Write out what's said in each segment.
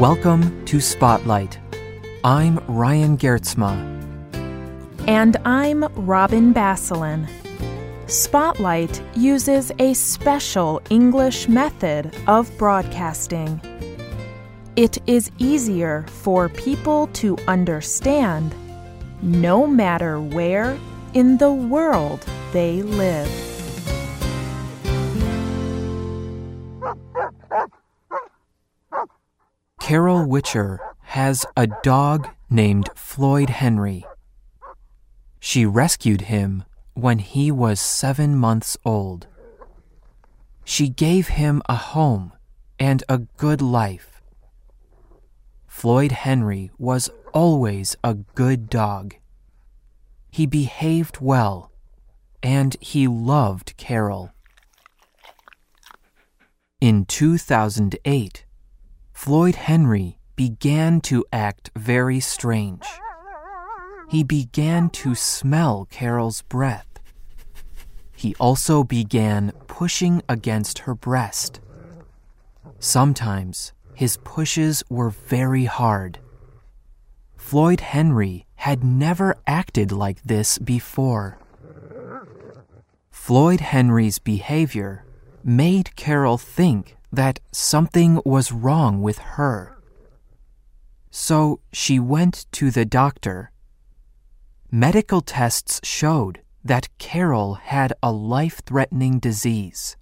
Welcome to Spotlight. I'm Ryan Geertsma. And I'm Robin Basselin. Spotlight uses a special English method of broadcasting. It is easier for people to understand no matter where in the world they live. Carol Witcher has a dog named Floyd Henry. She rescued him when he was seven months old. She gave him a home and a good life. Floyd Henry was always a good dog. He behaved well, and he loved Carol. In 2008, Floyd Henry began to act very strange. He began to smell Carol's breath. He also began pushing against her breast. Sometimes his pushes were very hard. Floyd Henry had never acted like this before. Floyd Henry's behavior made Carol think that something was wrong with her. So she went to the doctor. Medical tests showed that Carol had a life threatening disease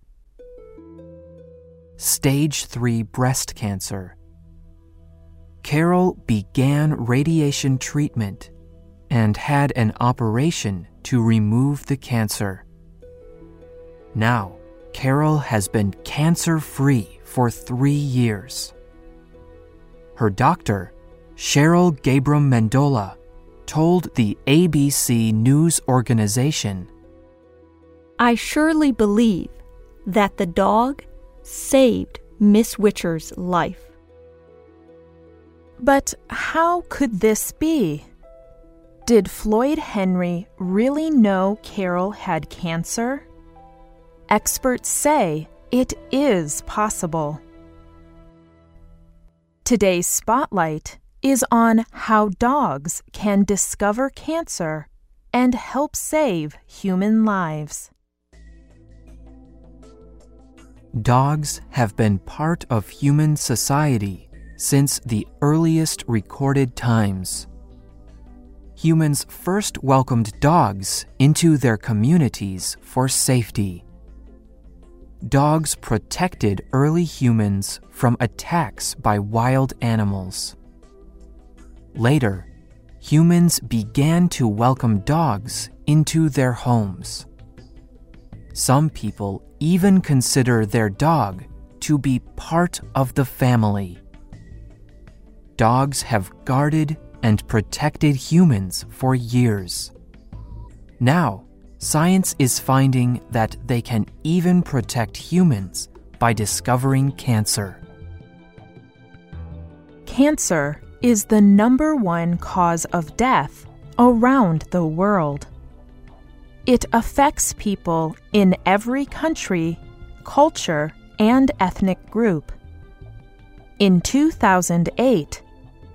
stage 3 breast cancer. Carol began radiation treatment and had an operation to remove the cancer. Now, Carol has been cancer free for three years. Her doctor, Sheryl Gabram Mendola, told the ABC News organization I surely believe that the dog saved Miss Witcher's life. But how could this be? Did Floyd Henry really know Carol had cancer? Experts say it is possible. Today's spotlight is on how dogs can discover cancer and help save human lives. Dogs have been part of human society since the earliest recorded times. Humans first welcomed dogs into their communities for safety. Dogs protected early humans from attacks by wild animals. Later, humans began to welcome dogs into their homes. Some people even consider their dog to be part of the family. Dogs have guarded and protected humans for years. Now, science is finding that they can even protect humans by discovering cancer. Cancer is the number one cause of death around the world. It affects people in every country, culture, and ethnic group. In 2008,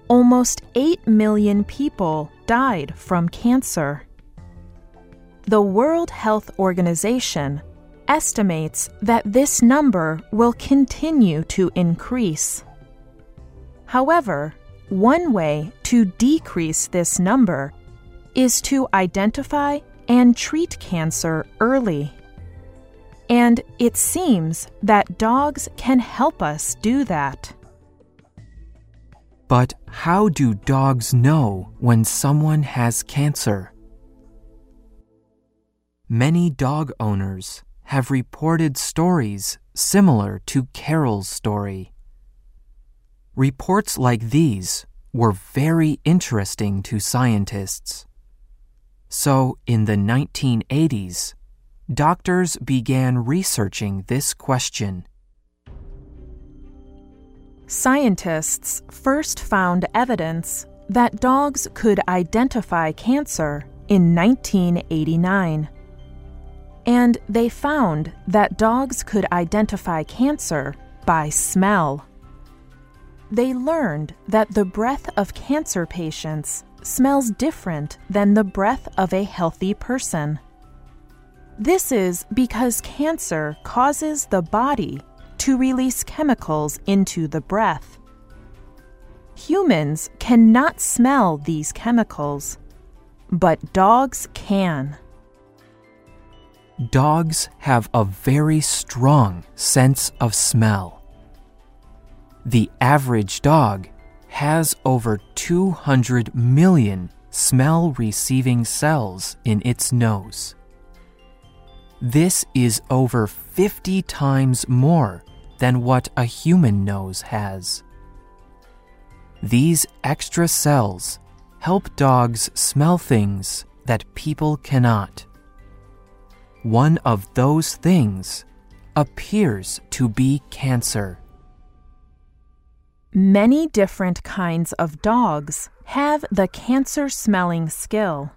almost 8 million people died from cancer. The World Health Organization estimates that this number will continue to increase. However, one way to decrease this number is to identify and treat cancer early. And it seems that dogs can help us do that. But how do dogs know when someone has cancer? Many dog owners have reported stories similar to Carol's story. Reports like these were very interesting to scientists. So, in the 1980s, doctors began researching this question. Scientists first found evidence that dogs could identify cancer in 1989. And they found that dogs could identify cancer by smell. they learned that the breath of cancer patients smells different than the breath of a healthy person. This is because cancer causes the body to release chemicals into the breath. Humans cannot smell these chemicals, but dogs can. Dogs have a very strong sense of smell. The average dog has over 200 million smell receiving cells in its nose. This is over 50 times more than what a human nose has. These extra cells help dogs smell things that people cannot. One of those things appears to be cancer. Many different kinds of dogs have the cancer smelling skill.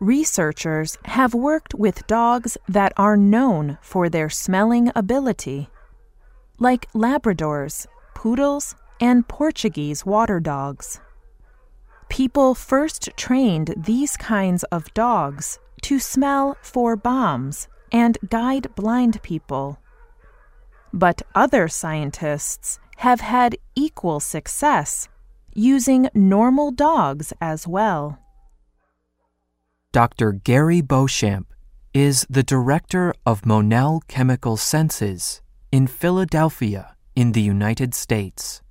Researchers have worked with dogs that are known for their smelling ability, like Labradors, Poodles, and Portuguese water dogs. People first trained these kinds of dogs to smell for bombs and guide blind people. But other scientists have had equal success using normal dogs as well. Dr. Gary Beauchamp is the director of Monell Chemical Senses in Philadelphia, in the United States.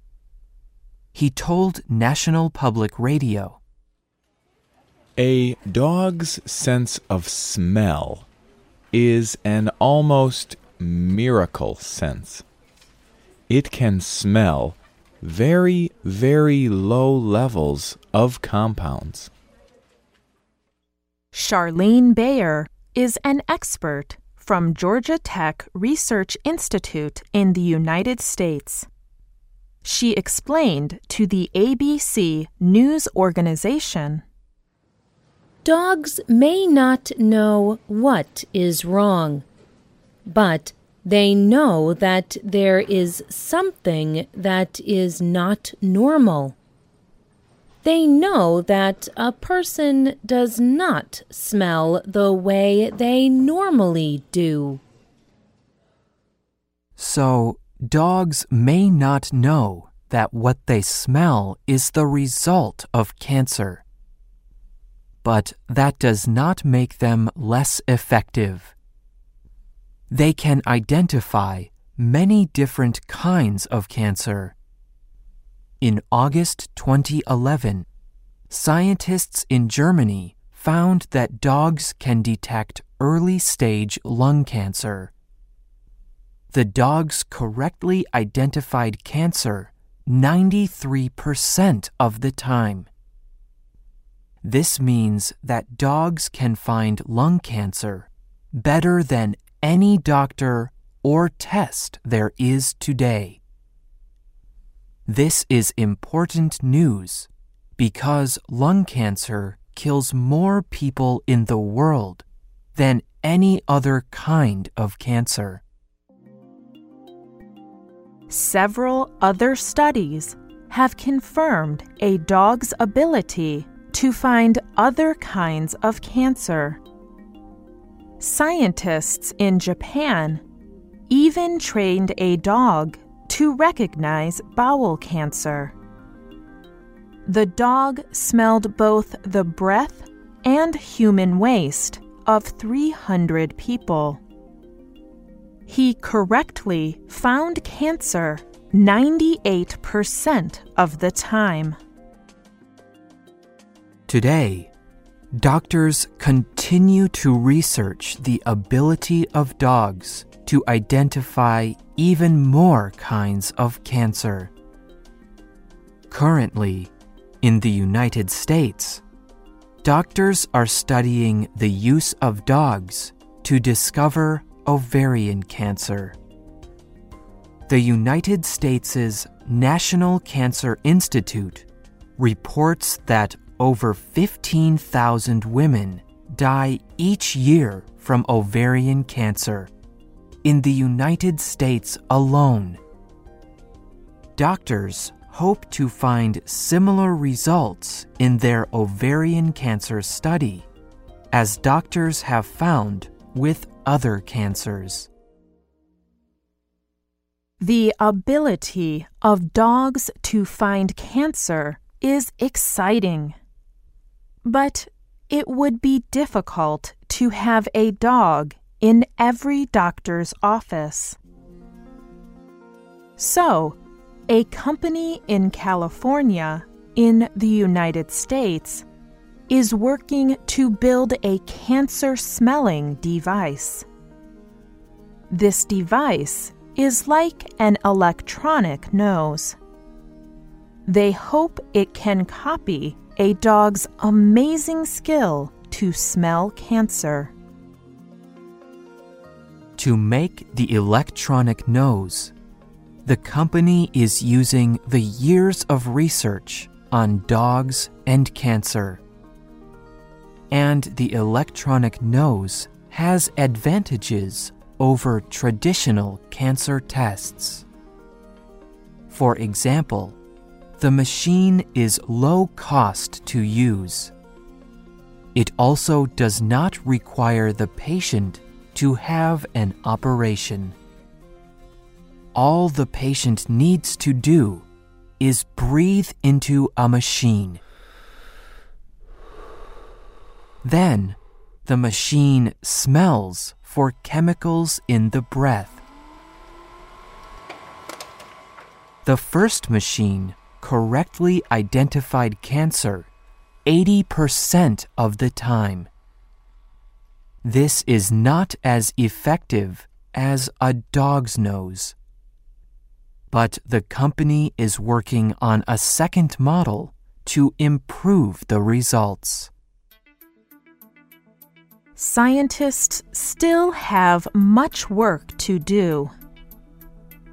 He told National Public Radio A dog's sense of smell is an almost miracle sense. It can smell very, very low levels of compounds. Charlene Bayer is an expert from Georgia Tech Research Institute in the United States. She explained to the ABC News organization Dogs may not know what is wrong, but they know that there is something that is not normal. They know that a person does not smell the way they normally do. So, dogs may not know that what they smell is the result of cancer. But that does not make them less effective. They can identify many different kinds of cancer in August 2011, scientists in Germany found that dogs can detect early stage lung cancer. The dogs correctly identified cancer 93% of the time. This means that dogs can find lung cancer better than any doctor or test there is today. This is important news because lung cancer kills more people in the world than any other kind of cancer. Several other studies have confirmed a dog's ability to find other kinds of cancer. Scientists in Japan even trained a dog to recognize bowel cancer. The dog smelled both the breath and human waste of 300 people. He correctly found cancer 98% of the time. Today, doctors continue to research the ability of dogs to identify even more kinds of cancer. Currently, in the United States, doctors are studying the use of dogs to discover ovarian cancer. The United States' National Cancer Institute reports that over 15,000 women die each year from ovarian cancer in the United States alone. Doctors hope to find similar results in their ovarian cancer study, as doctors have found with other cancers. The ability of dogs to find cancer is exciting. But it would be difficult to have a dog in every doctor's office. So, a company in California, in the United States, is working to build a cancer smelling device. This device is like an electronic nose. They hope it can copy a dog's amazing skill to smell cancer. To make the electronic nose, the company is using the years of research on dogs and cancer. And the electronic nose has advantages over traditional cancer tests. For example, the machine is low cost to use. It also does not require the patient to have an operation. All the patient needs to do is breathe into a machine. Then, the machine smells for chemicals in the breath. The first machine correctly identified cancer 80% of the time. This is not as effective as a dog's nose. But the company is working on a second model to improve the results. Scientists still have much work to do.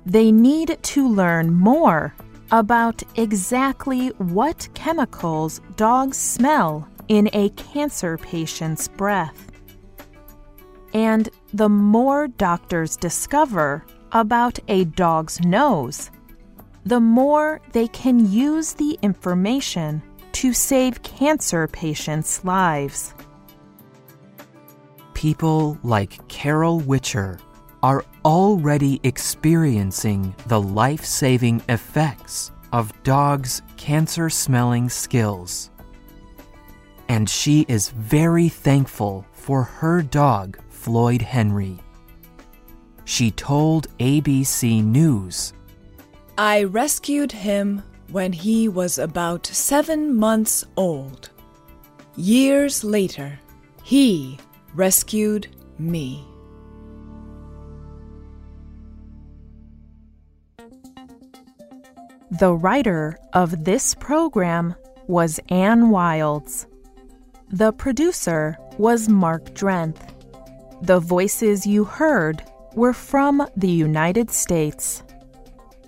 They need to learn more about exactly what chemicals dogs smell in a cancer patient's breath. And the more doctors discover about a dog's nose, the more they can use the information to save cancer patients' lives. People like Carol Witcher are already experiencing the life saving effects of dogs' cancer smelling skills. And she is very thankful for her dog, Floyd Henry. She told ABC News I rescued him when he was about seven months old. Years later, he rescued me. The writer of this program was Anne Wilds. The producer was Mark Drenth. The voices you heard were from the United States.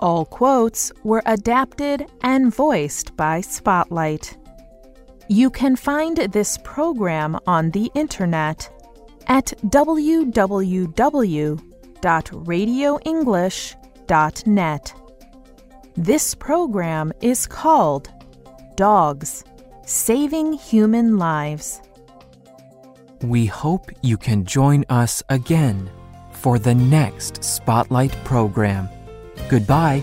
All quotes were adapted and voiced by Spotlight. You can find this program on the internet at www.radioenglish.net. This program is called Dogs Saving Human Lives. We hope you can join us again for the next Spotlight program. Goodbye.